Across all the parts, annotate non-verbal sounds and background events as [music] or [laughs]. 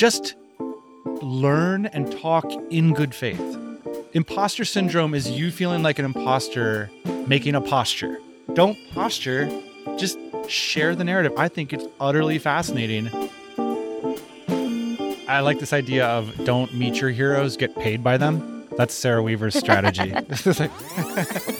just learn and talk in good faith. Imposter syndrome is you feeling like an imposter making a posture. Don't posture, just share the narrative. I think it's utterly fascinating. I like this idea of don't meet your heroes, get paid by them. That's Sarah Weaver's strategy. [laughs] [laughs]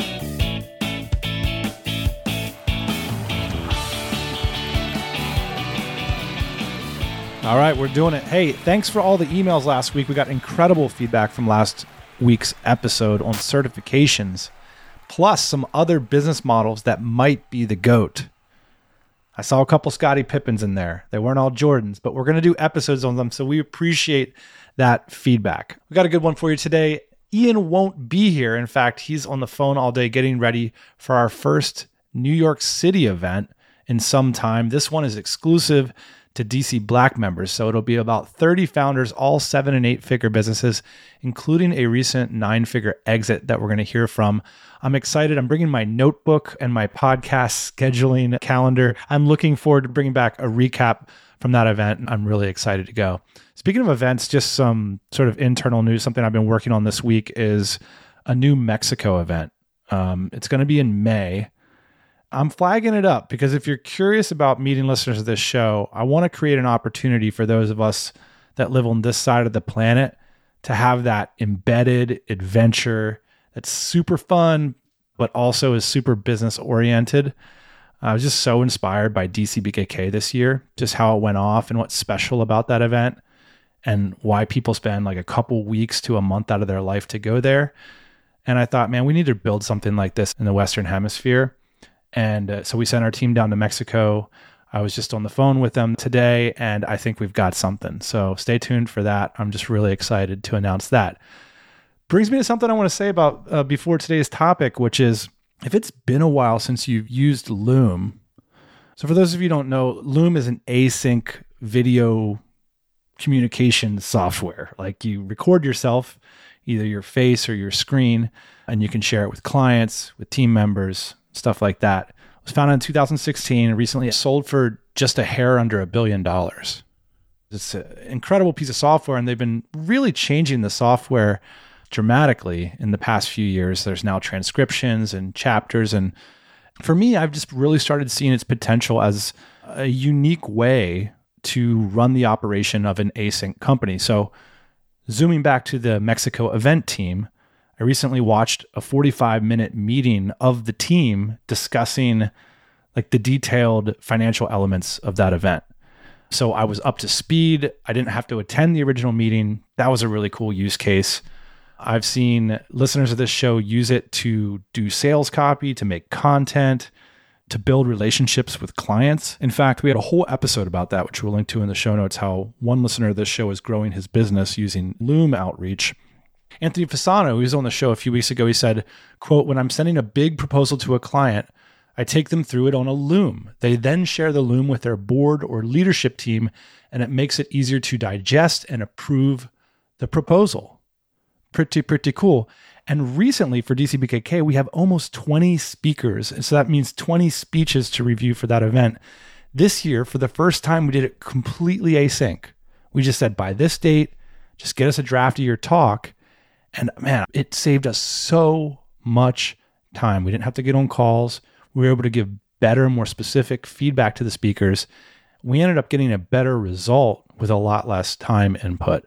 All right, we're doing it. Hey, thanks for all the emails last week. We got incredible feedback from last week's episode on certifications, plus some other business models that might be the GOAT. I saw a couple Scottie Pippens in there. They weren't all Jordans, but we're going to do episodes on them. So we appreciate that feedback. We got a good one for you today. Ian won't be here. In fact, he's on the phone all day getting ready for our first New York City event in some time. This one is exclusive to DC Black members. So it'll be about 30 founders, all seven and eight figure businesses, including a recent nine figure exit that we're going to hear from. I'm excited. I'm bringing my notebook and my podcast scheduling calendar. I'm looking forward to bringing back a recap from that event. I'm really excited to go. Speaking of events, just some sort of internal news, something I've been working on this week is a new Mexico event. Um, it's going to be in May. I'm flagging it up because if you're curious about meeting listeners of this show, I want to create an opportunity for those of us that live on this side of the planet to have that embedded adventure that's super fun, but also is super business oriented. I was just so inspired by DCBKK this year, just how it went off and what's special about that event and why people spend like a couple weeks to a month out of their life to go there. And I thought, man, we need to build something like this in the Western Hemisphere. And uh, so we sent our team down to Mexico. I was just on the phone with them today, and I think we've got something. So stay tuned for that. I'm just really excited to announce that. Brings me to something I want to say about uh, before today's topic, which is if it's been a while since you've used Loom. So, for those of you don't know, Loom is an async video communication software. Like you record yourself, either your face or your screen, and you can share it with clients, with team members, stuff like that. It was founded in 2016 and recently it sold for just a hair under a billion dollars. It's an incredible piece of software, and they've been really changing the software dramatically in the past few years. There's now transcriptions and chapters. And for me, I've just really started seeing its potential as a unique way to run the operation of an async company. So, zooming back to the Mexico event team, I recently watched a 45 minute meeting of the team discussing like the detailed financial elements of that event. So I was up to speed. I didn't have to attend the original meeting. That was a really cool use case. I've seen listeners of this show use it to do sales copy, to make content, to build relationships with clients. In fact, we had a whole episode about that, which we'll link to in the show notes, how one listener of this show is growing his business using Loom outreach. Anthony Fasano, who was on the show a few weeks ago, he said, quote, when I'm sending a big proposal to a client, I take them through it on a Loom. They then share the Loom with their board or leadership team, and it makes it easier to digest and approve the proposal. Pretty, pretty cool. And recently for DCBKK, we have almost 20 speakers. So that means 20 speeches to review for that event. This year, for the first time, we did it completely async. We just said, by this date, just get us a draft of your talk. And man, it saved us so much time. We didn't have to get on calls. We were able to give better, more specific feedback to the speakers. We ended up getting a better result with a lot less time input.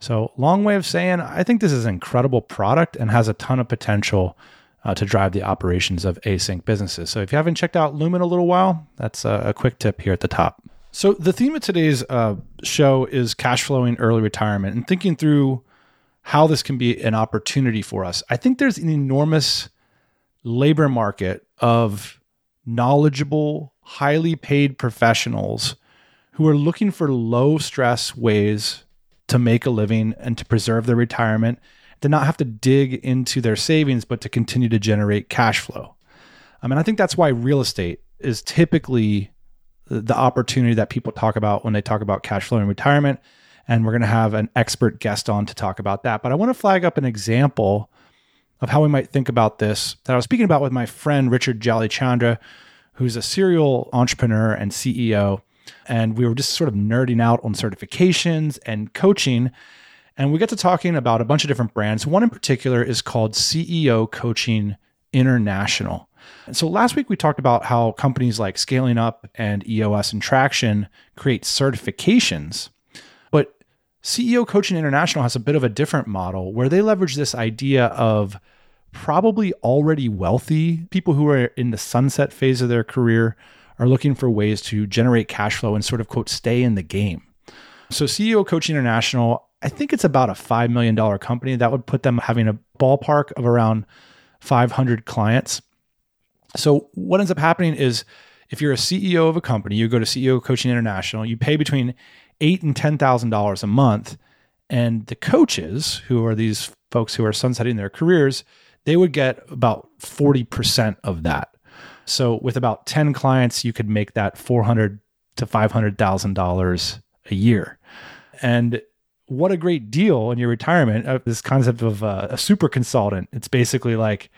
So, long way of saying, I think this is an incredible product and has a ton of potential uh, to drive the operations of async businesses. So, if you haven't checked out Loom in a little while, that's a, a quick tip here at the top. So, the theme of today's uh, show is cash flowing early retirement and thinking through how this can be an opportunity for us. I think there's an enormous labor market of knowledgeable, highly paid professionals who are looking for low stress ways to make a living and to preserve their retirement. to not have to dig into their savings, but to continue to generate cash flow. I mean, I think that's why real estate is typically the opportunity that people talk about when they talk about cash flow and retirement. And we're going to have an expert guest on to talk about that. But I want to flag up an example of how we might think about this that I was speaking about with my friend Richard Jalichandra, who's a serial entrepreneur and CEO. And we were just sort of nerding out on certifications and coaching. And we got to talking about a bunch of different brands. One in particular is called CEO Coaching International. And so last week we talked about how companies like Scaling Up and EOS and Traction create certifications. CEO Coaching International has a bit of a different model where they leverage this idea of probably already wealthy people who are in the sunset phase of their career are looking for ways to generate cash flow and sort of quote stay in the game. So CEO Coaching International, I think it's about a $5 million company that would put them having a ballpark of around 500 clients. So what ends up happening is if you're a CEO of a company, you go to CEO Coaching International, you pay between eight and ten thousand dollars a month, and the coaches, who are these folks who are sunsetting their careers, they would get about forty percent of that. So with about ten clients, you could make that four hundred to five hundred thousand dollars a year, and what a great deal in your retirement. Uh, this concept of uh, a super consultant. It's basically like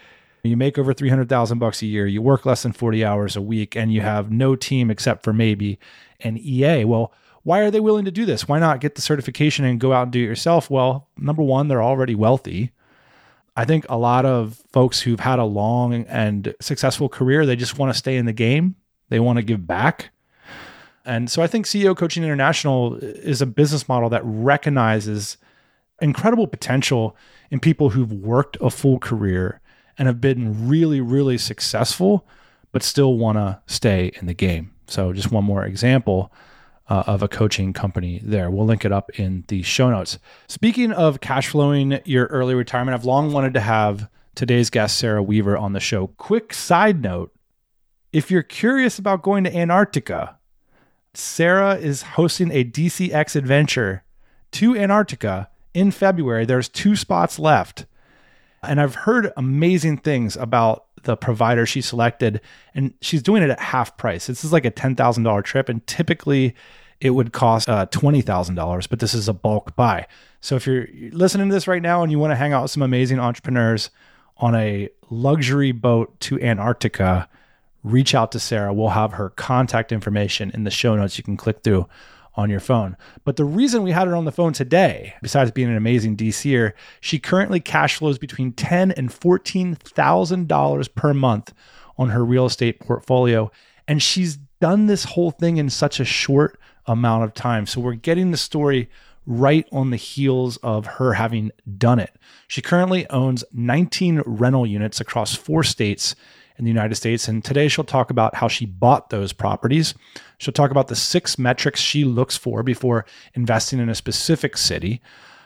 you make over 300,000 bucks a year, you work less than 40 hours a week and you have no team except for maybe an EA. Well, why are they willing to do this? Why not get the certification and go out and do it yourself? Well, number 1, they're already wealthy. I think a lot of folks who've had a long and successful career, they just want to stay in the game. They want to give back. And so I think CEO Coaching International is a business model that recognizes incredible potential in people who've worked a full career and have been really, really successful, but still want to stay in the game. So, just one more example uh, of a coaching company there. We'll link it up in the show notes. Speaking of cash flowing your early retirement, I've long wanted to have today's guest, Sarah Weaver, on the show. Quick side note if you're curious about going to Antarctica, Sarah is hosting a DCX adventure to Antarctica in February. There's two spots left. And I've heard amazing things about the provider she selected, and she's doing it at half price. This is like a $10,000 trip, and typically it would cost uh, $20,000, but this is a bulk buy. So if you're listening to this right now and you want to hang out with some amazing entrepreneurs on a luxury boat to Antarctica, reach out to Sarah. We'll have her contact information in the show notes you can click through on your phone. But the reason we had her on the phone today, besides being an amazing DCer, she currently cash flows between ten and fourteen thousand dollars per month on her real estate portfolio, and she's done this whole thing in such a short amount of time. So we're getting the story right on the heels of her having done it. She currently owns 19 rental units across four states in the United States. And today she'll talk about how she bought those properties. She'll talk about the six metrics she looks for before investing in a specific city.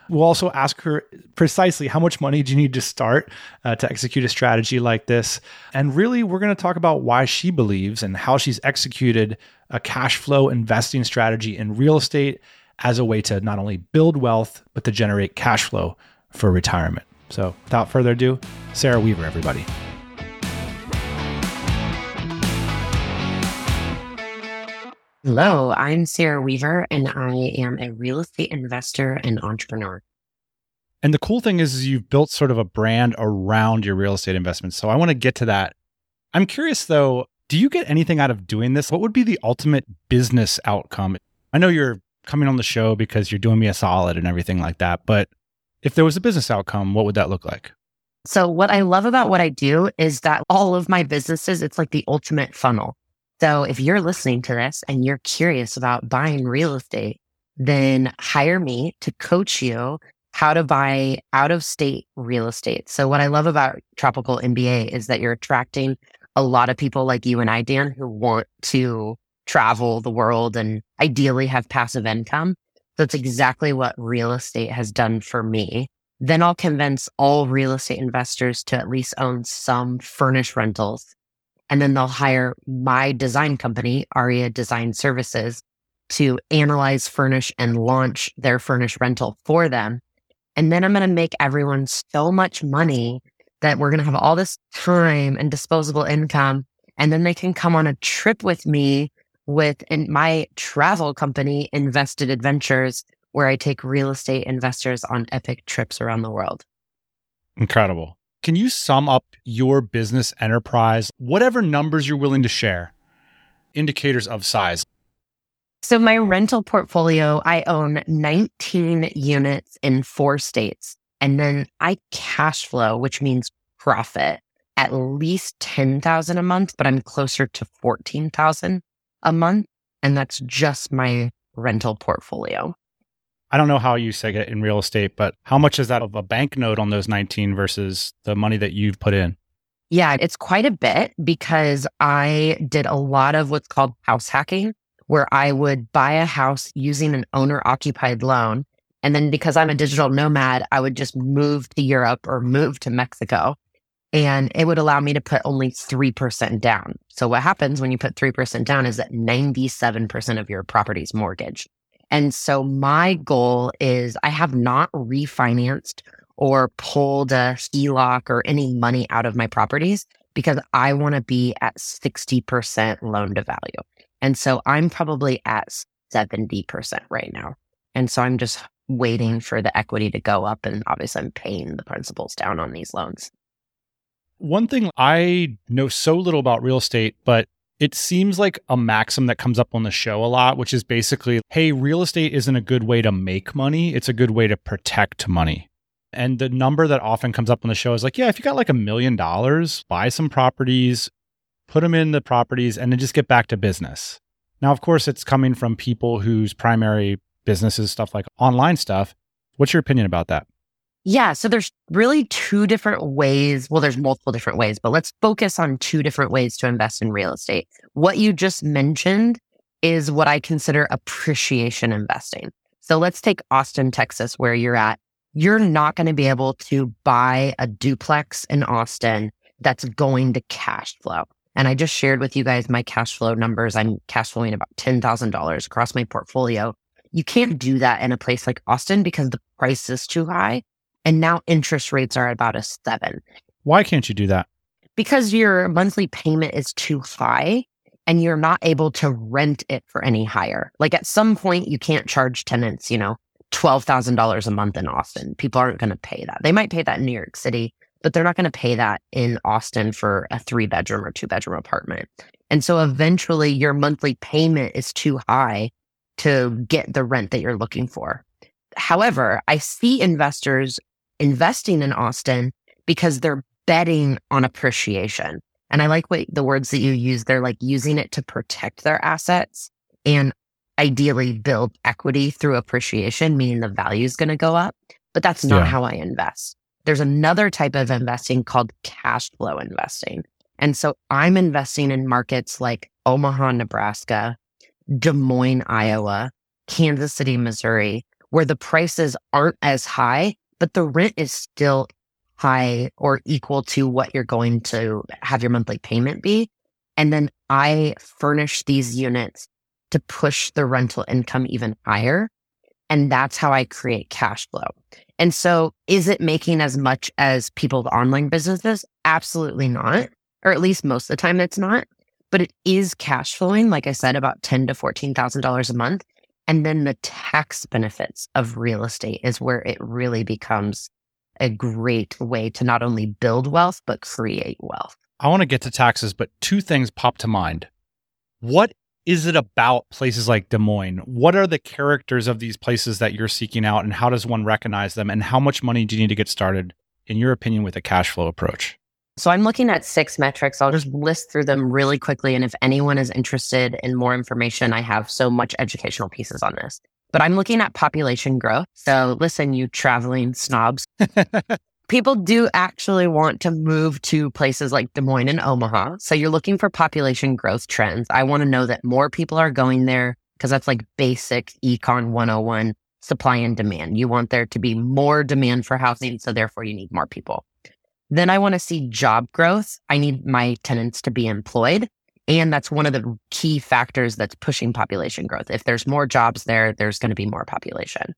We'll also ask her precisely how much money do you need to start uh, to execute a strategy like this. And really, we're going to talk about why she believes and how she's executed a cash flow investing strategy in real estate as a way to not only build wealth, but to generate cash flow for retirement. So, without further ado, Sarah Weaver, everybody. Hello, I'm Sarah Weaver, and I am a real estate investor and entrepreneur. And the cool thing is, is you've built sort of a brand around your real estate investments. So I want to get to that. I'm curious though, do you get anything out of doing this? What would be the ultimate business outcome? I know you're coming on the show because you're doing me a solid and everything like that, but if there was a business outcome, what would that look like? So, what I love about what I do is that all of my businesses, it's like the ultimate funnel. So if you're listening to this and you're curious about buying real estate, then hire me to coach you how to buy out of state real estate. So what I love about Tropical MBA is that you're attracting a lot of people like you and I, Dan, who want to travel the world and ideally have passive income. That's exactly what real estate has done for me. Then I'll convince all real estate investors to at least own some furnished rentals and then they'll hire my design company, Aria Design Services, to analyze, furnish, and launch their furnished rental for them. And then I'm going to make everyone so much money that we're going to have all this time and disposable income. And then they can come on a trip with me with in my travel company, Invested Adventures, where I take real estate investors on epic trips around the world. Incredible. Can you sum up your business enterprise, whatever numbers you're willing to share, indicators of size? So, my rental portfolio, I own 19 units in four states. And then I cash flow, which means profit, at least 10,000 a month, but I'm closer to 14,000 a month. And that's just my rental portfolio. I don't know how you say it in real estate, but how much is that of a banknote on those 19 versus the money that you've put in? Yeah, it's quite a bit because I did a lot of what's called house hacking, where I would buy a house using an owner occupied loan. And then because I'm a digital nomad, I would just move to Europe or move to Mexico. And it would allow me to put only 3% down. So what happens when you put 3% down is that 97% of your property's mortgage. And so my goal is I have not refinanced or pulled a HELOC or any money out of my properties because I want to be at 60% loan to value. And so I'm probably at 70% right now. And so I'm just waiting for the equity to go up. And obviously, I'm paying the principals down on these loans. One thing I know so little about real estate, but it seems like a maxim that comes up on the show a lot, which is basically hey, real estate isn't a good way to make money, it's a good way to protect money. And the number that often comes up on the show is like, yeah, if you got like a million dollars, buy some properties, put them in the properties, and then just get back to business. Now, of course, it's coming from people whose primary business is stuff like online stuff. What's your opinion about that? Yeah. So there's really two different ways. Well, there's multiple different ways, but let's focus on two different ways to invest in real estate. What you just mentioned is what I consider appreciation investing. So let's take Austin, Texas, where you're at. You're not going to be able to buy a duplex in Austin that's going to cash flow. And I just shared with you guys my cash flow numbers. I'm cash flowing about $10,000 across my portfolio. You can't do that in a place like Austin because the price is too high and now interest rates are about a seven. Why can't you do that? Because your monthly payment is too high and you're not able to rent it for any higher. Like at some point, you can't charge tenants, you know, $12,000 a month in Austin. People aren't going to pay that. They might pay that in New York City, but they're not going to pay that in Austin for a three bedroom or two bedroom apartment. And so eventually your monthly payment is too high to get the rent that you're looking for. However, I see investors investing in Austin because they're betting on appreciation. And I like what the words that you use. They're like using it to protect their assets and ideally build equity through appreciation, meaning the value is going to go up. But that's not yeah. how I invest. There's another type of investing called cash flow investing. And so I'm investing in markets like Omaha, Nebraska, Des Moines, Iowa, Kansas City, Missouri, where the prices aren't as high, but the rent is still high or equal to what you're going to have your monthly payment be. And then I furnish these units to push the rental income even higher. And that's how I create cash flow. And so is it making as much as people's online businesses? Absolutely not. Or at least most of the time it's not. But it is cash flowing, like I said, about ten to fourteen thousand dollars a month. And then the tax benefits of real estate is where it really becomes a great way to not only build wealth, but create wealth. I want to get to taxes, but two things pop to mind. What is it about places like Des Moines? What are the characters of these places that you're seeking out, and how does one recognize them? And how much money do you need to get started, in your opinion, with a cash flow approach? So I'm looking at six metrics. I'll just list through them really quickly. And if anyone is interested in more information, I have so much educational pieces on this. But I'm looking at population growth. So listen, you traveling snobs. [laughs] People do actually want to move to places like Des Moines and Omaha. So you're looking for population growth trends. I want to know that more people are going there because that's like basic econ 101 supply and demand. You want there to be more demand for housing. So therefore you need more people. Then I want to see job growth. I need my tenants to be employed. And that's one of the key factors that's pushing population growth. If there's more jobs there, there's going to be more population.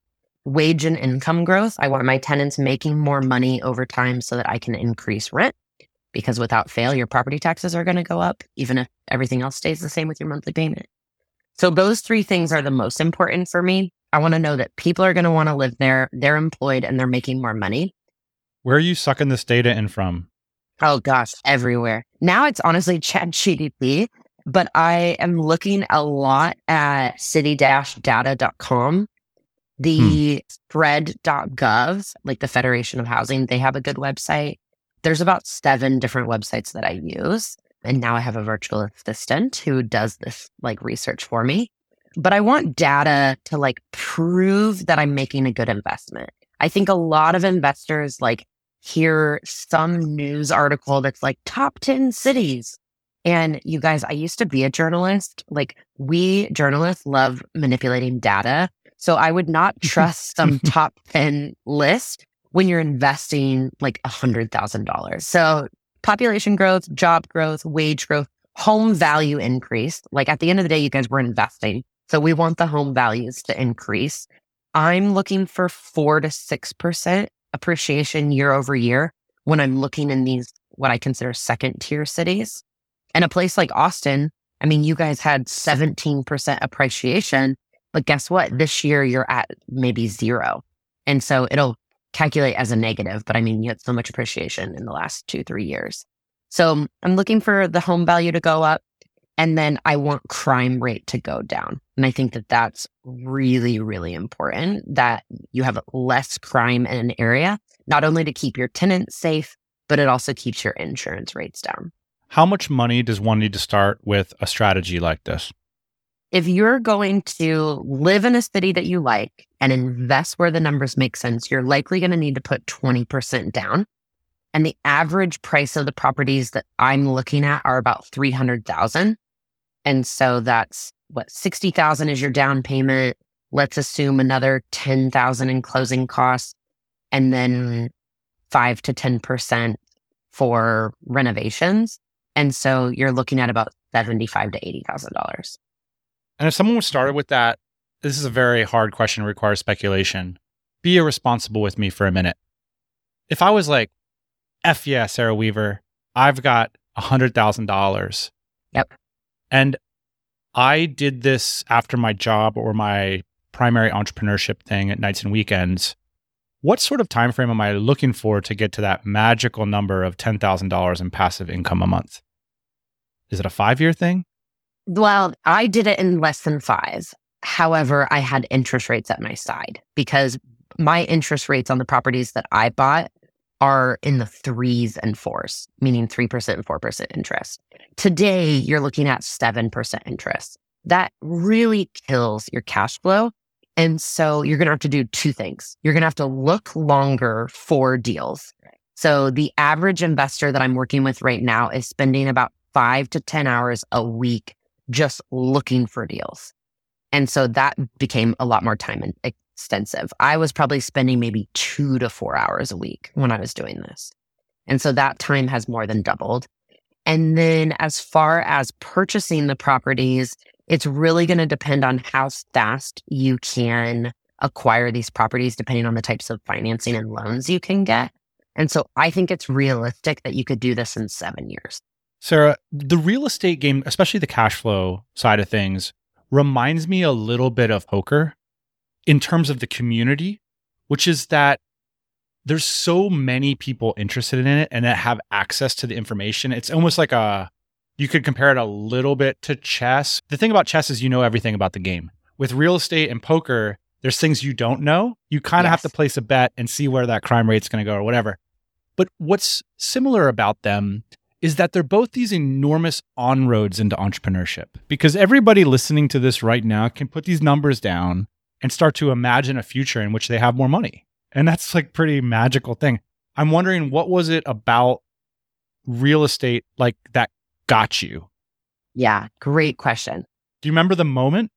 wage and income growth. I want my tenants making more money over time so that I can increase rent because without fail, your property taxes are going to go up, even if everything else stays the same with your monthly payment. So those three things are the most important for me. I want to know that people are going to want to live there, they're employed, and they're making more money. Where are you sucking this data in from? Oh gosh, everywhere. Now it's honestly ChatGPT, but I am looking a lot at city-data.com, the hmm. spread.gov, like the Federation of Housing. They have a good website. There's about seven different websites that I use. And now I have a virtual assistant who does this like research for me. But I want data to like prove that I'm making a good investment. I think a lot of investors like hear some news article that's like top 10 cities. And you guys, I used to be a journalist. Like we journalists love manipulating data. So I would not [laughs] trust some top 10 list when you're investing like a hundred thousand dollars. So population growth, job growth, wage growth, home value increase. Like at the end of the day, you guys were investing. So we want the home values to increase. I'm looking for four to 6% appreciation year over year when I'm looking in these, what I consider second tier cities. And a place like Austin, I mean, you guys had 17% appreciation, but guess what? This year you're at maybe zero. And so it'll calculate as a negative, but I mean, you had so much appreciation in the last two, three years. So I'm looking for the home value to go up. And then I want crime rate to go down. And I think that that's really, really important that you have less crime in an area, not only to keep your tenants safe, but it also keeps your insurance rates down. How much money does one need to start with a strategy like this? If you're going to live in a city that you like and invest where the numbers make sense, you're likely going to need to put 20% down. And the average price of the properties that I'm looking at are about 300,000. And so that's what 60,000 is your down payment. Let's assume another 10,000 in closing costs and then 5 to 10% for renovations. And so you're looking at about 75 to $80,000. And if someone started with that, this is a very hard question, requires speculation. Be irresponsible with me for a minute. If I was like, F yeah, Sarah Weaver, I've got $100,000. Yep. And I did this after my job or my primary entrepreneurship thing at nights and weekends. What sort of time frame am I looking for to get to that magical number of $10,000 in passive income a month? Is it a 5-year thing? Well, I did it in less than 5. However, I had interest rates at my side because my interest rates on the properties that I bought are in the threes and fours, meaning 3% and 4% interest. Today, you're looking at 7% interest. That really kills your cash flow. And so you're going to have to do two things. You're going to have to look longer for deals. So the average investor that I'm working with right now is spending about five to 10 hours a week just looking for deals. And so that became a lot more time extensive. I was probably spending maybe two to four hours a week when I was doing this. And so that time has more than doubled. And then as far as purchasing the properties, it's really going to depend on how fast you can acquire these properties, depending on the types of financing and loans you can get. And so I think it's realistic that you could do this in seven years. Sarah, the real estate game, especially the cash flow side of things, reminds me a little bit of poker in terms of the community, which is that there's so many people interested in it and that have access to the information. It's almost like a you could compare it a little bit to chess. The thing about chess is you know everything about the game. With real estate and poker, there's things you don't know. You kind of yes. have to place a bet and see where that crime rate's going to go or whatever. But what's similar about them is that they're both these enormous on roads into entrepreneurship because everybody listening to this right now can put these numbers down and start to imagine a future in which they have more money. And that's like pretty magical thing. I'm wondering what was it about real estate like that got you? Yeah, great question. Do you remember the moment?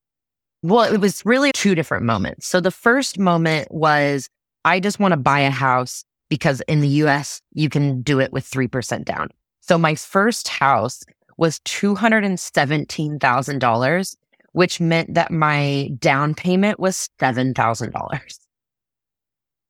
Well, it was really two different moments. So the first moment was I just want to buy a house because in the US, you can do it with 3% down. So my first house was $217,000 which meant that my down payment was $7,000.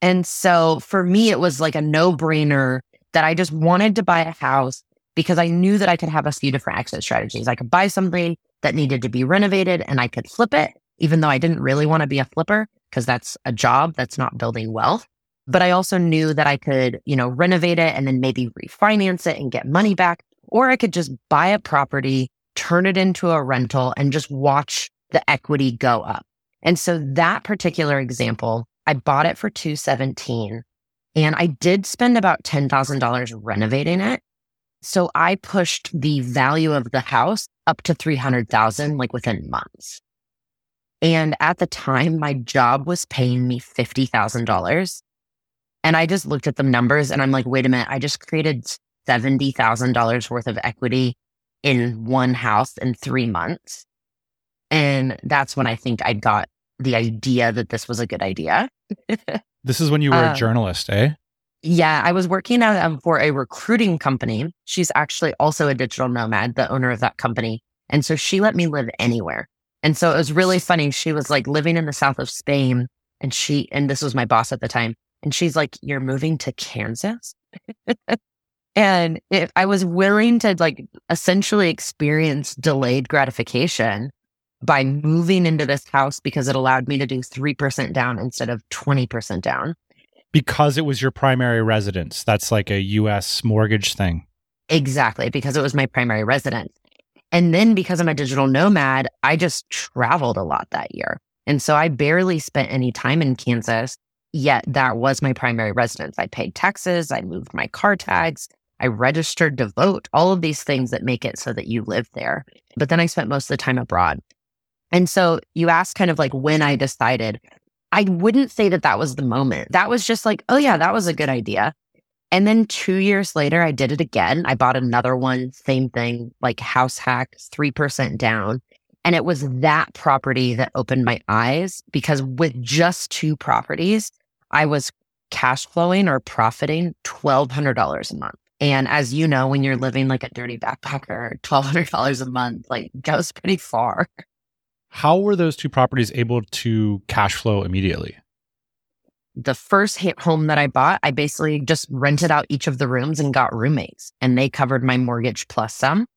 And so for me, it was like a no brainer that I just wanted to buy a house because I knew that I could have a few different exit strategies. I could buy something that needed to be renovated and I could flip it, even though I didn't really want to be a flipper because that's a job that's not building wealth. But I also knew that I could, you know, renovate it and then maybe refinance it and get money back. Or I could just buy a property, turn it into a rental and just watch the equity go up. And so that particular example, I bought it for 217 and I did spend about $10,000 renovating it. So I pushed the value of the house up to 300,000 like within months. And at the time my job was paying me $50,000 and I just looked at the numbers and I'm like, wait a minute, I just created $70,000 worth of equity in one house in three months. And that's when I think I got the idea that this was a good idea. [laughs] this is when you were um, a journalist, eh? Yeah, I was working at, um, for a recruiting company. She's actually also a digital nomad, the owner of that company. And so she let me live anywhere. And so it was really funny. She was like living in the south of Spain and she, and this was my boss at the time. And she's like, You're moving to Kansas? [laughs] and if I was willing to like essentially experience delayed gratification by moving into this house because it allowed me to do 3% down instead of 20% down. Because it was your primary residence. That's like a US mortgage thing. Exactly, because it was my primary residence. And then because I'm a digital nomad, I just traveled a lot that year. And so I barely spent any time in Kansas Yet that was my primary residence. I paid taxes, I moved my car tags, I registered to vote, all of these things that make it so that you live there. But then I spent most of the time abroad. And so you asked kind of like when I decided, I wouldn't say that that was the moment. That was just like, oh yeah, that was a good idea. And then two years later, I did it again. I bought another one, same thing, like house hacks, 3% down. And it was that property that opened my eyes because with just two properties, I was cash flowing or profiting $1,200 a month. And as you know, when you're living like a dirty backpacker, $1,200 a month, like goes pretty far. How were those two properties able to cash flow immediately? The first home that I bought, I basically just rented out each of the rooms and got roommates, and they covered my mortgage plus some.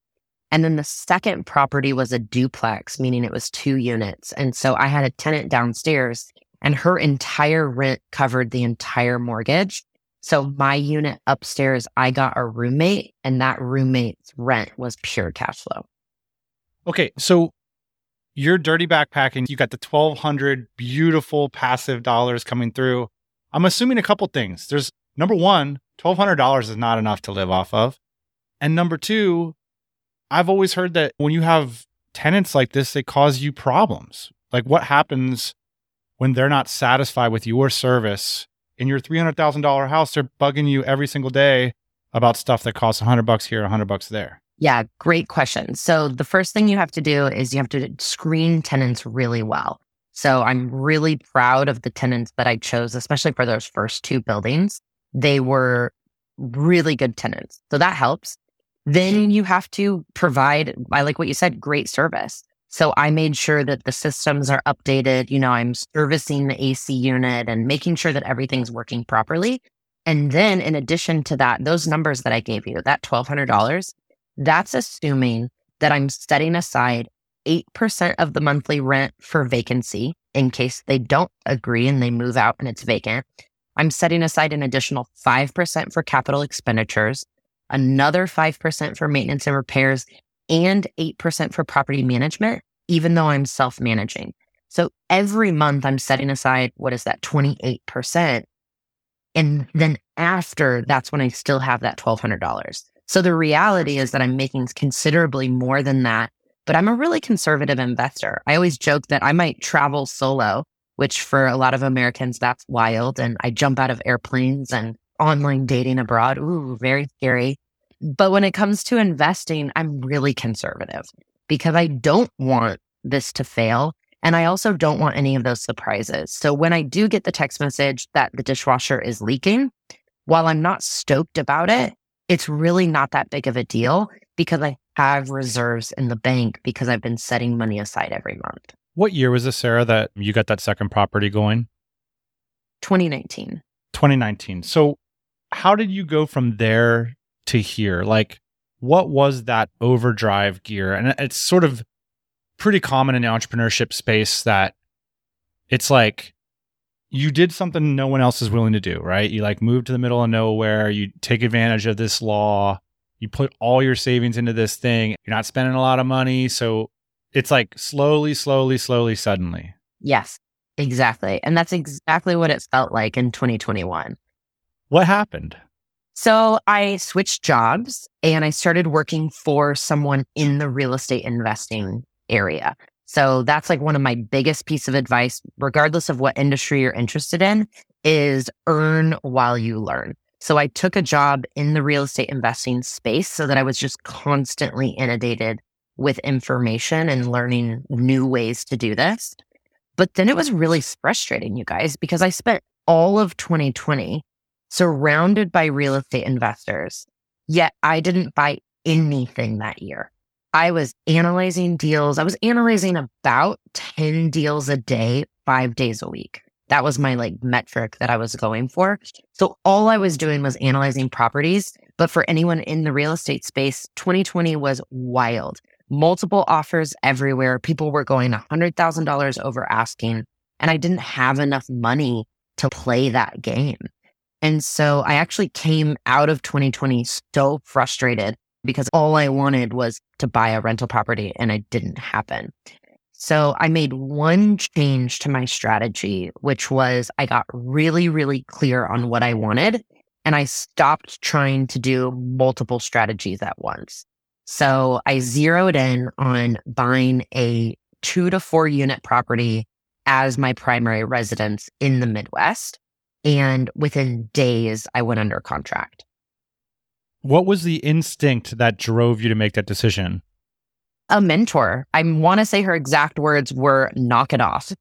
And then the second property was a duplex, meaning it was two units. And so I had a tenant downstairs and her entire rent covered the entire mortgage. So my unit upstairs, I got a roommate and that roommate's rent was pure cash flow. Okay. So you're dirty backpacking. You got the 1200 beautiful passive dollars coming through. I'm assuming a couple things. There's number one, $1,200 is not enough to live off of. And number two, I've always heard that when you have tenants like this, they cause you problems. Like what happens when they're not satisfied with your service in your $300,000 house, they're bugging you every single day about stuff that costs 100 bucks here, 100 bucks there. Yeah, great question. So the first thing you have to do is you have to screen tenants really well. So I'm really proud of the tenants that I chose, especially for those first two buildings. They were really good tenants. So that helps. Then you have to provide, I like what you said, great service. So I made sure that the systems are updated. You know, I'm servicing the AC unit and making sure that everything's working properly. And then in addition to that, those numbers that I gave you, that $1,200, that's assuming that I'm setting aside 8% of the monthly rent for vacancy in case they don't agree and they move out and it's vacant. I'm setting aside an additional 5% for capital expenditures, another 5% for maintenance and repairs, and 8% for property management, even though I'm self managing. So every month I'm setting aside, what is that, 28%. And then after, that's when I still have that $1,200. So the reality is that I'm making considerably more than that, but I'm a really conservative investor. I always joke that I might travel solo, which for a lot of Americans, that's wild. And I jump out of airplanes and online dating abroad. Ooh, very scary. But when it comes to investing, I'm really conservative because I don't want this to fail. And I also don't want any of those surprises. So when I do get the text message that the dishwasher is leaking, while I'm not stoked about it, it's really not that big of a deal because I have reserves in the bank because I've been setting money aside every month. What year was this, Sarah, that you got that second property going? 2019. 2019. So, how did you go from there to here? Like, what was that overdrive gear? And it's sort of pretty common in the entrepreneurship space that it's like you did something no one else is willing to do, right? You like move to the middle of nowhere, you take advantage of this law, you put all your savings into this thing, you're not spending a lot of money. So it's like slowly, slowly, slowly, suddenly. Yes, exactly. And that's exactly what it felt like in 2021. What happened? So I switched jobs and I started working for someone in the real estate investing area. So that's like one of my biggest piece of advice, regardless of what industry you're interested in, is earn while you learn. So I took a job in the real estate investing space so that I was just constantly inundated with information and learning new ways to do this. But then it was really frustrating, you guys, because I spent all of 2020 surrounded by real estate investors, yet I didn't buy anything that year. I was analyzing deals. I was analyzing about 10 deals a day, five days a week. That was my like metric that I was going for. So all I was doing was analyzing properties. But for anyone in the real estate space, 2020 was wild. Multiple offers everywhere. People were going $100,000 over asking. And I didn't have enough money to play that game. And so I actually came out of 2020 so frustrated because all I wanted was to buy a rental property and it didn't happen. So I made one change to my strategy, which was I got really, really clear on what I wanted and I stopped trying to do multiple strategies at once. So I zeroed in on buying a two to four unit property as my primary residence in the Midwest. And within days, I went under contract. What was the instinct that drove you to make that decision? A mentor. I want to say her exact words were knock it off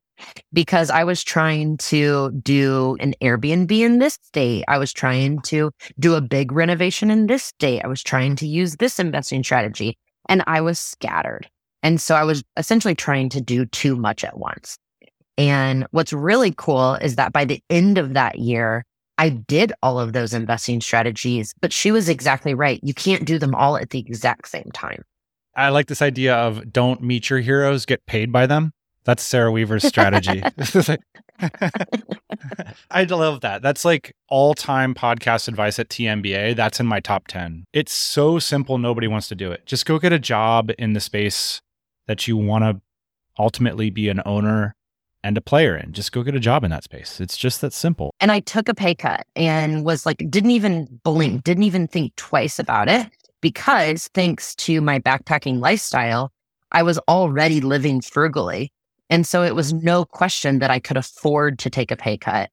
because I was trying to do an Airbnb in this state. I was trying to do a big renovation in this state. I was trying to use this investing strategy and I was scattered. And so I was essentially trying to do too much at once. And what's really cool is that by the end of that year, I did all of those investing strategies, but she was exactly right. You can't do them all at the exact same time. I like this idea of don't meet your heroes, get paid by them. That's Sarah Weaver's strategy. [laughs] [laughs] I love that. That's like all time podcast advice at TMBA. That's in my top 10. It's so simple. Nobody wants to do it. Just go get a job in the space that you want to ultimately be an owner and a player in. Just go get a job in that space. It's just that simple. And I took a pay cut and was like, didn't even blink, didn't even think twice about it because thanks to my backpacking lifestyle, I was already living frugally. And so it was no question that I could afford to take a pay cut.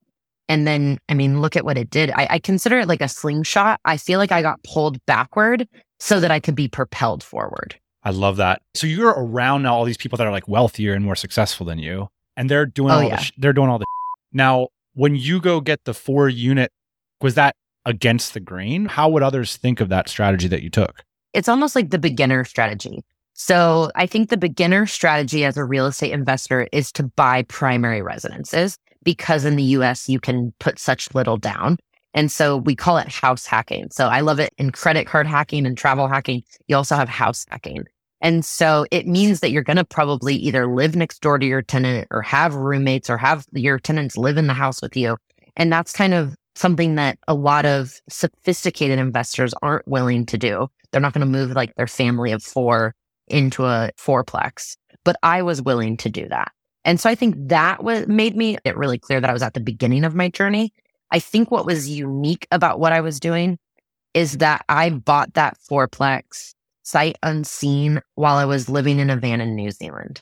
And then, I mean, look at what it did. I, I consider it like a slingshot. I feel like I got pulled backward so that I could be propelled forward. I love that. So you're around now all these people that are like wealthier and more successful than you and they're doing Oh, all yeah. the sh- they're doing all the now when you go get the four unit was that against the grain how would others think of that strategy that you took It's almost like the beginner strategy. So I think the beginner strategy as a real estate investor is to buy primary residences because in the US, you can put such little down. And so we call it house hacking. So I love it in credit card hacking and travel hacking. You also have house hacking. And so it means that you're going to probably either live next door to your tenant or have roommates or have your tenants live in the house with you. And that's kind of something that a lot of sophisticated investors aren't willing to do. They're not going to move like their family of four into a fourplex, but I was willing to do that. And so I think that was made me it really clear that I was at the beginning of my journey. I think what was unique about what I was doing is that I bought that fourplex sight unseen while I was living in a van in New Zealand.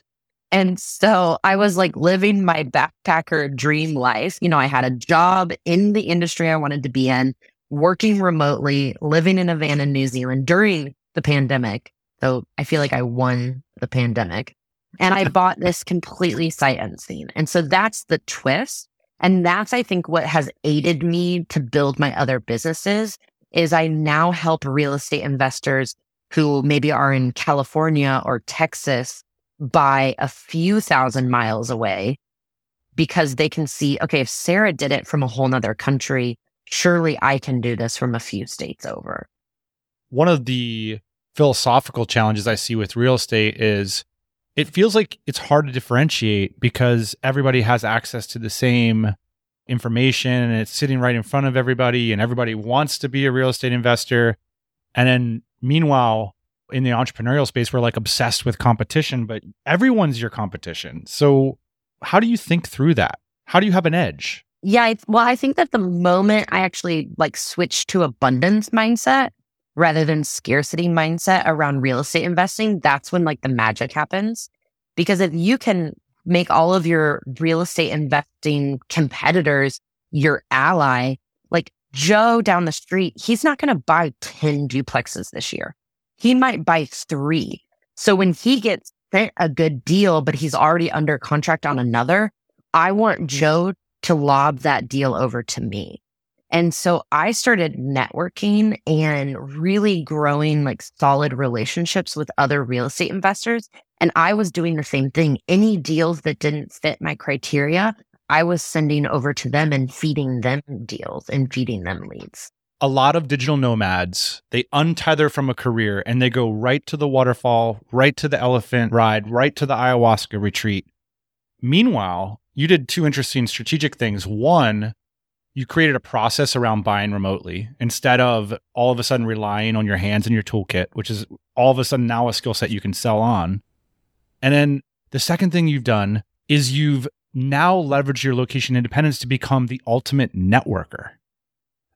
And so I was like living my backpacker dream life. You know, I had a job in the industry I wanted to be in, working remotely, living in a van in New Zealand during the pandemic. So I feel like I won the pandemic. And I bought this completely sight unseen. And so that's the twist. And that's, I think, what has aided me to build my other businesses is I now help real estate investors who maybe are in California or Texas by a few thousand miles away, because they can see, okay, if Sarah did it from a whole nother country, surely I can do this from a few states over. One of the philosophical challenges I see with real estate is it feels like it's hard to differentiate because everybody has access to the same information and it's sitting right in front of everybody and everybody wants to be a real estate investor. And then meanwhile, in the entrepreneurial space, we're like obsessed with competition, but everyone's your competition. So how do you think through that? How do you have an edge? Yeah, well, I think that the moment I actually like switched to abundance mindset rather than scarcity mindset around real estate investing, that's when like the magic happens. Because if you can make all of your real estate investing competitors your ally, like Joe down the street, he's not going to buy 10 duplexes this year. He might buy three. So when he gets eh, a good deal, but he's already under contract on another, I want mm-hmm. Joe to lob that deal over to me. And so I started networking and really growing like solid relationships with other real estate investors. And I was doing the same thing. Any deals that didn't fit my criteria, I was sending over to them and feeding them deals and feeding them leads. A lot of digital nomads, they untether from a career and they go right to the waterfall, right to the elephant ride, right to the ayahuasca retreat. Meanwhile, you did two interesting strategic things. One, you created a process around buying remotely instead of all of a sudden relying on your hands and your toolkit, which is all of a sudden now a skill set you can sell on. And then the second thing you've done is you've now leverage your location independence to become the ultimate networker.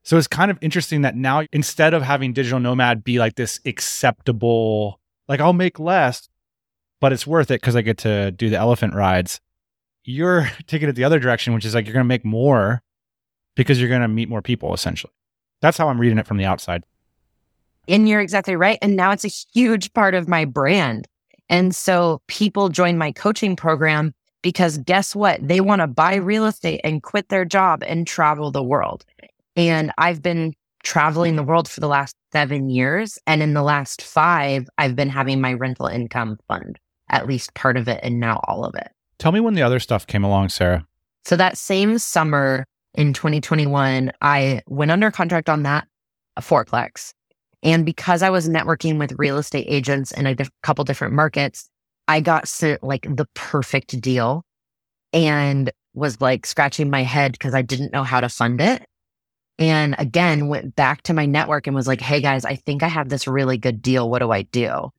So it's kind of interesting that now instead of having digital nomad be like this acceptable, like I'll make less, but it's worth it because I get to do the elephant rides. You're [laughs] taking it the other direction, which is like you're going to make more because you're going to meet more people essentially. That's how I'm reading it from the outside. And you're exactly right. And now it's a huge part of my brand. And so people join my coaching program because guess what? They want to buy real estate and quit their job and travel the world. And I've been traveling the world for the last seven years. And in the last five, I've been having my rental income fund, at least part of it, and now all of it. Tell me when the other stuff came along, Sarah. So that same summer in 2021, I went under contract on that fourplex. And because I was networking with real estate agents in a diff- couple different markets, I got sent like the perfect deal and was like scratching my head because I didn't know how to fund it. And again, went back to my network and was like, Hey guys, I think I have this really good deal. What do I do?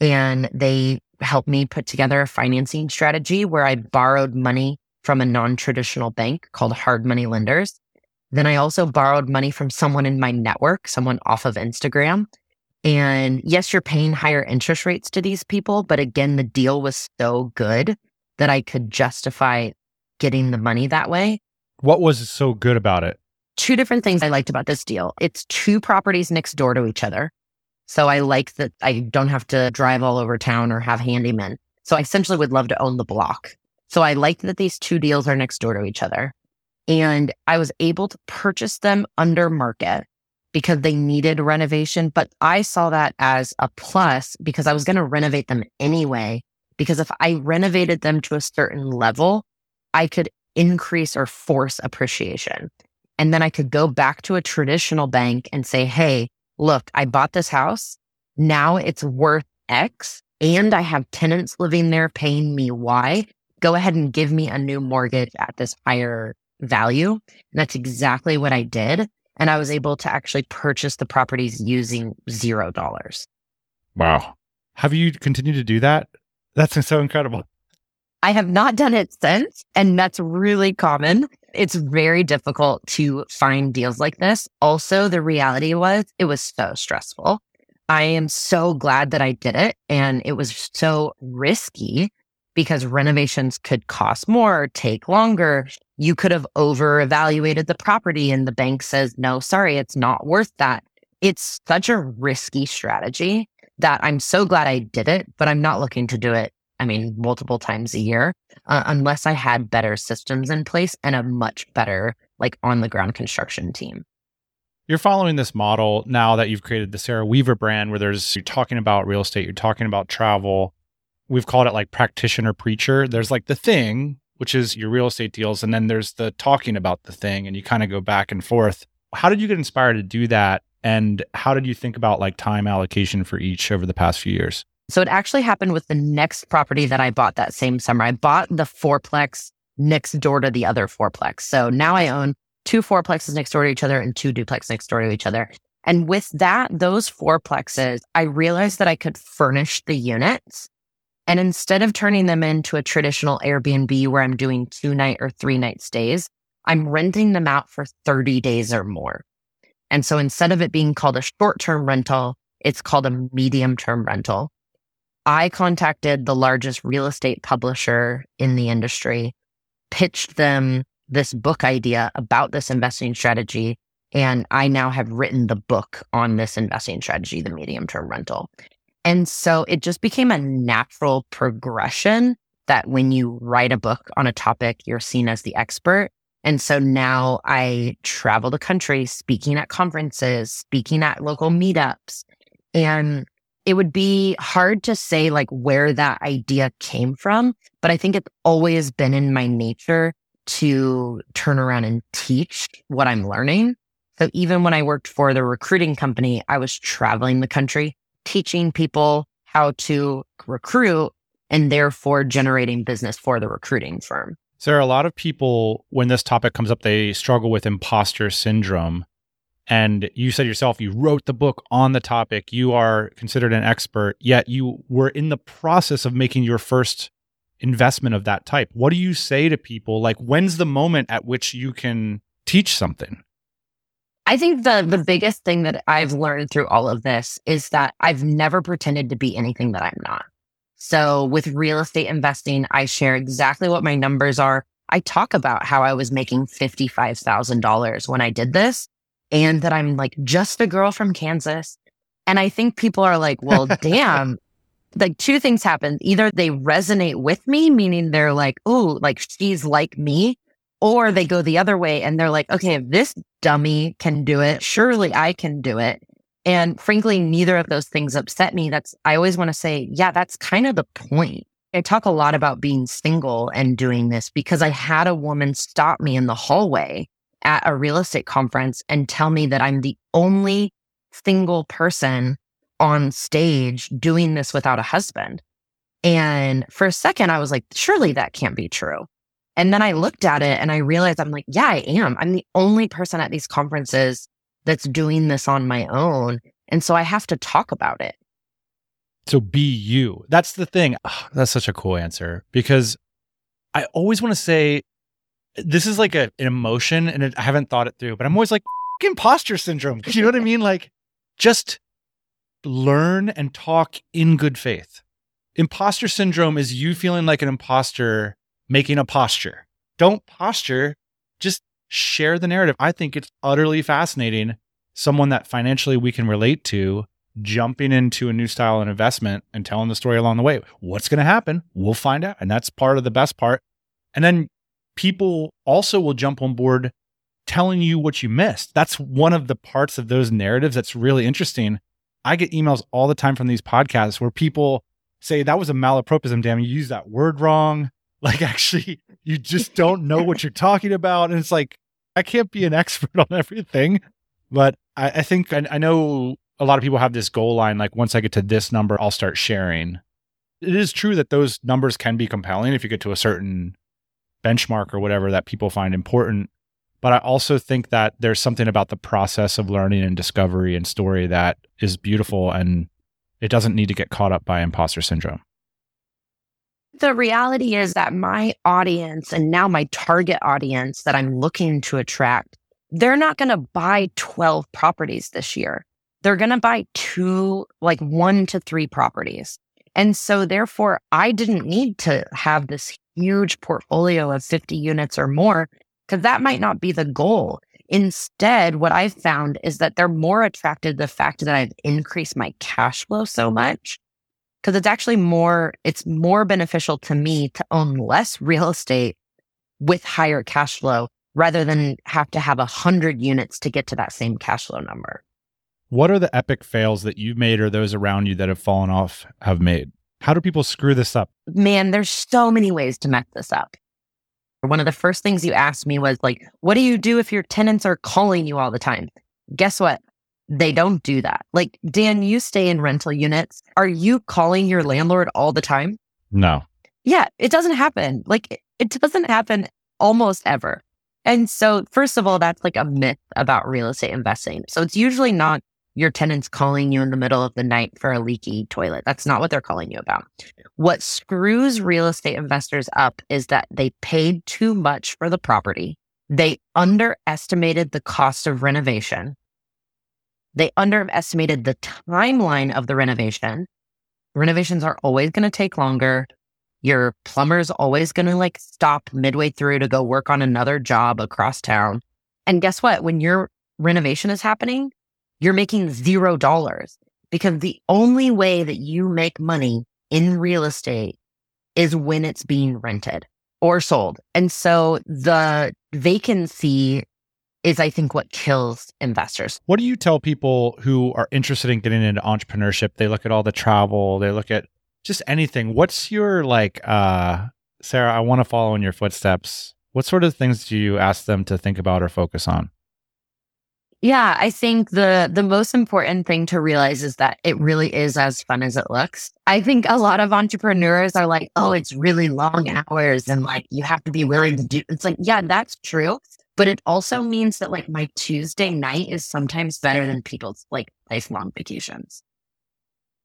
And they helped me put together a financing strategy where I borrowed money from a non traditional bank called Hard Money Lenders. Then I also borrowed money from someone in my network, someone off of Instagram. And yes, you're paying higher interest rates to these people. But again, the deal was so good that I could justify getting the money that way. What was so good about it? two different things I liked about this deal. It's two properties next door to each other. So I like that I don't have to drive all over town or have handymen. So I essentially would love to own the block. So I liked that these two deals are next door to each other. And I was able to purchase them under market because they needed renovation. But I saw that as a plus because I was going to renovate them anyway. Because if I renovated them to a certain level, I could increase or force appreciation. And then I could go back to a traditional bank and say, Hey, look, I bought this house. Now it's worth X and I have tenants living there paying me Y. Go ahead and give me a new mortgage at this higher value. And that's exactly what I did. And I was able to actually purchase the properties using zero dollars. Wow. Have you continued to do that? That's so incredible. I have not done it since, and that's really common. It's very difficult to find deals like this. Also, the reality was it was so stressful. I am so glad that I did it. And it was so risky because renovations could cost more, take longer. You could have over evaluated the property and the bank says, no, sorry, it's not worth that. It's such a risky strategy that I'm so glad I did it, but I'm not looking to do it I mean, multiple times a year, uh, unless I had better systems in place and a much better, like on the ground construction team. You're following this model now that you've created the Sarah Weaver brand, where there's, you're talking about real estate, you're talking about travel. We've called it like practitioner preacher. There's like the thing, which is your real estate deals, and then there's the talking about the thing, and you kind of go back and forth. How did you get inspired to do that? And how did you think about like time allocation for each over the past few years? So it actually happened with the next property that I bought that same summer. I bought the fourplex next door to the other fourplex. So now I own two fourplexes next door to each other and two duplex next door to each other. And with that, those fourplexes, I realized that I could furnish the units. And instead of turning them into a traditional Airbnb where I'm doing two night or three night stays, I'm renting them out for 30 days or more. And so instead of it being called a short term rental, it's called a medium term rental. I contacted the largest real estate publisher in the industry, pitched them this book idea about this investing strategy. And I now have written the book on this investing strategy, the medium term rental. And so it just became a natural progression that when you write a book on a topic, you're seen as the expert. And so now I travel the country speaking at conferences, speaking at local meetups. And it would be hard to say like where that idea came from, but I think it's always been in my nature to turn around and teach what I'm learning. So even when I worked for the recruiting company, I was traveling the country, teaching people how to recruit and therefore generating business for the recruiting firm. Sarah, a lot of people, when this topic comes up, they struggle with imposter syndrome. And you said yourself, you wrote the book on the topic. You are considered an expert, yet you were in the process of making your first investment of that type. What do you say to people? Like, when's the moment at which you can teach something? I think the the biggest thing that I've learned through all of this is that I've never pretended to be anything that I'm not. So with real estate investing, I share exactly what my numbers are. I talk about how I was making $55,000 when I did this and that I'm like just a girl from Kansas. And I think people are like, well, damn, [laughs] like two things happen. Either they resonate with me, meaning they're like, oh, like she's like me, or they go the other way and they're like, okay, if this dummy can do it, surely I can do it. And frankly, neither of those things upset me. That's, I always want to say, yeah, that's kind of the point. I talk a lot about being single and doing this because I had a woman stop me in the hallway at a real estate conference and tell me that I'm the only single person on stage doing this without a husband. And for a second, I was like, surely that can't be true. And then I looked at it and I realized I'm like, yeah, I am. I'm the only person at these conferences that's doing this on my own. And so I have to talk about it. So be you. That's the thing. Oh, that's such a cool answer because I always want to say this is like a, an emotion and it, I haven't thought it through, but I'm always like imposter syndrome. [laughs] You know what I mean? Like just learn and talk in good faith. Imposter syndrome is you feeling like an imposter making a posture. Don't posture, just share the narrative. I think it's utterly fascinating. Someone that financially we can relate to jumping into a new style of investment and telling the story along the way. What's going to happen? We'll find out. And that's part of the best part. And then people also will jump on board telling you what you missed. That's one of the parts of those narratives that's really interesting I get emails all the time from these podcasts where people say that was a malapropism. Damn, you used that word wrong. Like, actually, you just don't know what you're talking about. And it's like, I can't be an expert on everything. But I, I think I, I know a lot of people have this goal line like, once I get to this number, I'll start sharing. It is true that those numbers can be compelling if you get to a certain benchmark or whatever that people find important. But I also think that there's something about the process of learning and discovery and story that is beautiful and it doesn't need to get caught up by imposter syndrome. The reality is that my audience and now my target audience that I'm looking to attract, they're not going to buy 12 properties this year. They're going to buy two, like one to three properties. And so therefore I didn't need to have this huge portfolio of 50 units or more because that might not be the goal. Instead, what I've found is that they're more attracted to the fact that I've increased my cash flow so much because it's actually more, it's more beneficial to me to own less real estate with higher cash flow rather than have to have a hundred units to get to that same cash flow number. What are the epic fails that you've made or those around you that have fallen off have made? How do people screw this up? Man, there's so many ways to mess this up. one of the first things you asked me was like, what do you do if your tenants are calling you all the time? Guess what? They don't do that. Like, Dan, you stay in rental units. Are you calling your landlord all the time? No. Yeah, it doesn't happen. Like, it doesn't happen almost ever. And so, first of all, that's like a myth about real estate investing. So, it's usually not your tenants calling you in the middle of the night for a leaky toilet. That's not what they're calling you about. What screws real estate investors up is that they paid too much for the property. They underestimated the cost of renovation. They underestimated the timeline of the renovation. Renovations are always going to take longer. Your plumber's always going to like stop midway through to go work on another job across town. And guess what? When your renovation is happening, you're making zero dollars because the only way that you make money in real estate is when it's being rented or sold. And so the vacancy is, I think, what kills investors. What do you tell people who are interested in getting into entrepreneurship? They look at all the travel, they look at just anything. What's your like, uh, Sarah, I want to follow in your footsteps. What sort of things do you ask them to think about or focus on? Yeah, I think the the most important thing to realize is that it really is as fun as it looks. I think a lot of entrepreneurs are like, "Oh, it's really long hours and like you have to be willing to do." It's like, yeah, that's true, but it also means that like my Tuesday night is sometimes better than people's like lifelong vacations.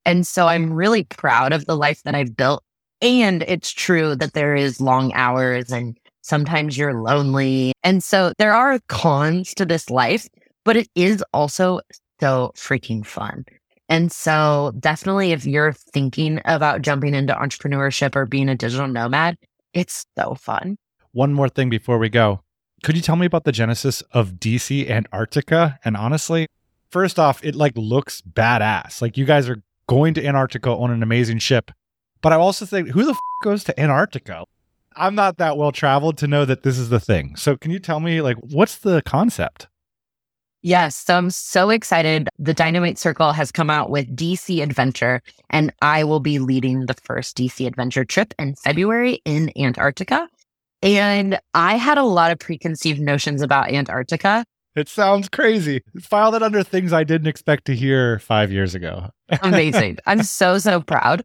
And so I'm really proud of the life that I've built. And it's true that there is long hours and sometimes you're lonely. And so there are cons to this life, but it is also so freaking fun. And so definitely if you're thinking about jumping into entrepreneurship or being a digital nomad, it's so fun. One more thing before we go. Could you tell me about the genesis of DC Antarctica? And honestly, first off, it like looks badass. Like you guys are going to Antarctica on an amazing ship. But I also think who the f- goes to Antarctica? I'm not that well traveled to know that this is the thing. So can you tell me like what's the concept? Yes. So I'm so excited. The Dynamite Circle has come out with DC Adventure, and I will be leading the first DC Adventure trip in February in Antarctica. And I had a lot of preconceived notions about Antarctica. It sounds crazy. File that under things I didn't expect to hear five years ago. [laughs] Amazing. I'm so, so proud.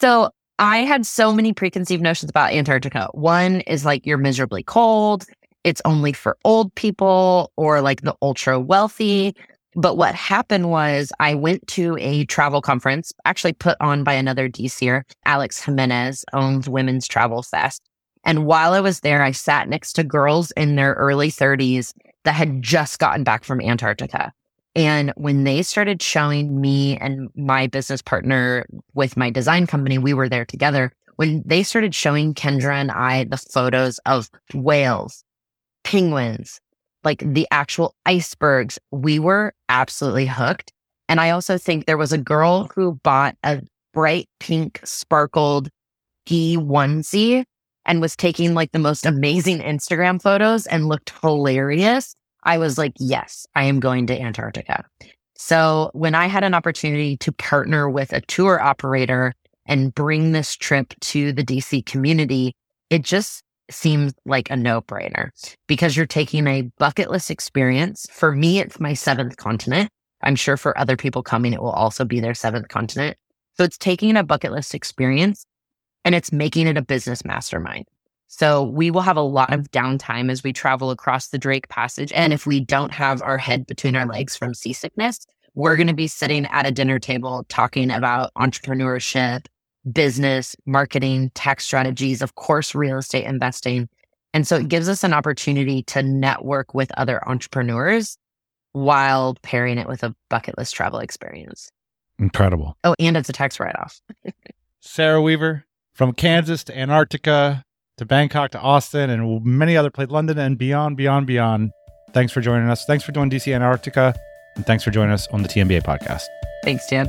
So I had so many preconceived notions about Antarctica. One is like you're miserably cold it's only for old people or like the ultra wealthy. But what happened was I went to a travel conference actually put on by another DCer. Alex Jimenez owns Women's Travel Fest. And while I was there, I sat next to girls in their early 30s that had just gotten back from Antarctica. And when they started showing me and my business partner with my design company, we were there together. When they started showing Kendra and I the photos of whales penguins, like the actual icebergs. We were absolutely hooked. And I also think there was a girl who bought a bright pink sparkled ski onesie and was taking like the most amazing Instagram photos and looked hilarious. I was like, yes, I am going to Antarctica. So when I had an opportunity to partner with a tour operator and bring this trip to the DC community, it just seems like a no brainer because you're taking a bucket list experience. For me, it's my seventh continent. I'm sure for other people coming, it will also be their seventh continent. So it's taking a bucket list experience and it's making it a business mastermind. So we will have a lot of downtime as we travel across the Drake Passage. And if we don't have our head between our legs from seasickness, we're going to be sitting at a dinner table talking about entrepreneurship, business, marketing, tax strategies, of course, real estate investing. And so it gives us an opportunity to network with other entrepreneurs while pairing it with a bucket list travel experience. Incredible. Oh, and it's a tax write off. [laughs] Sarah Weaver from Kansas to Antarctica to Bangkok to Austin and many other places, London and beyond, beyond, beyond. Thanks for joining us. Thanks for joining DC Antarctica. And thanks for joining us on the TMBA podcast. Thanks, Dan.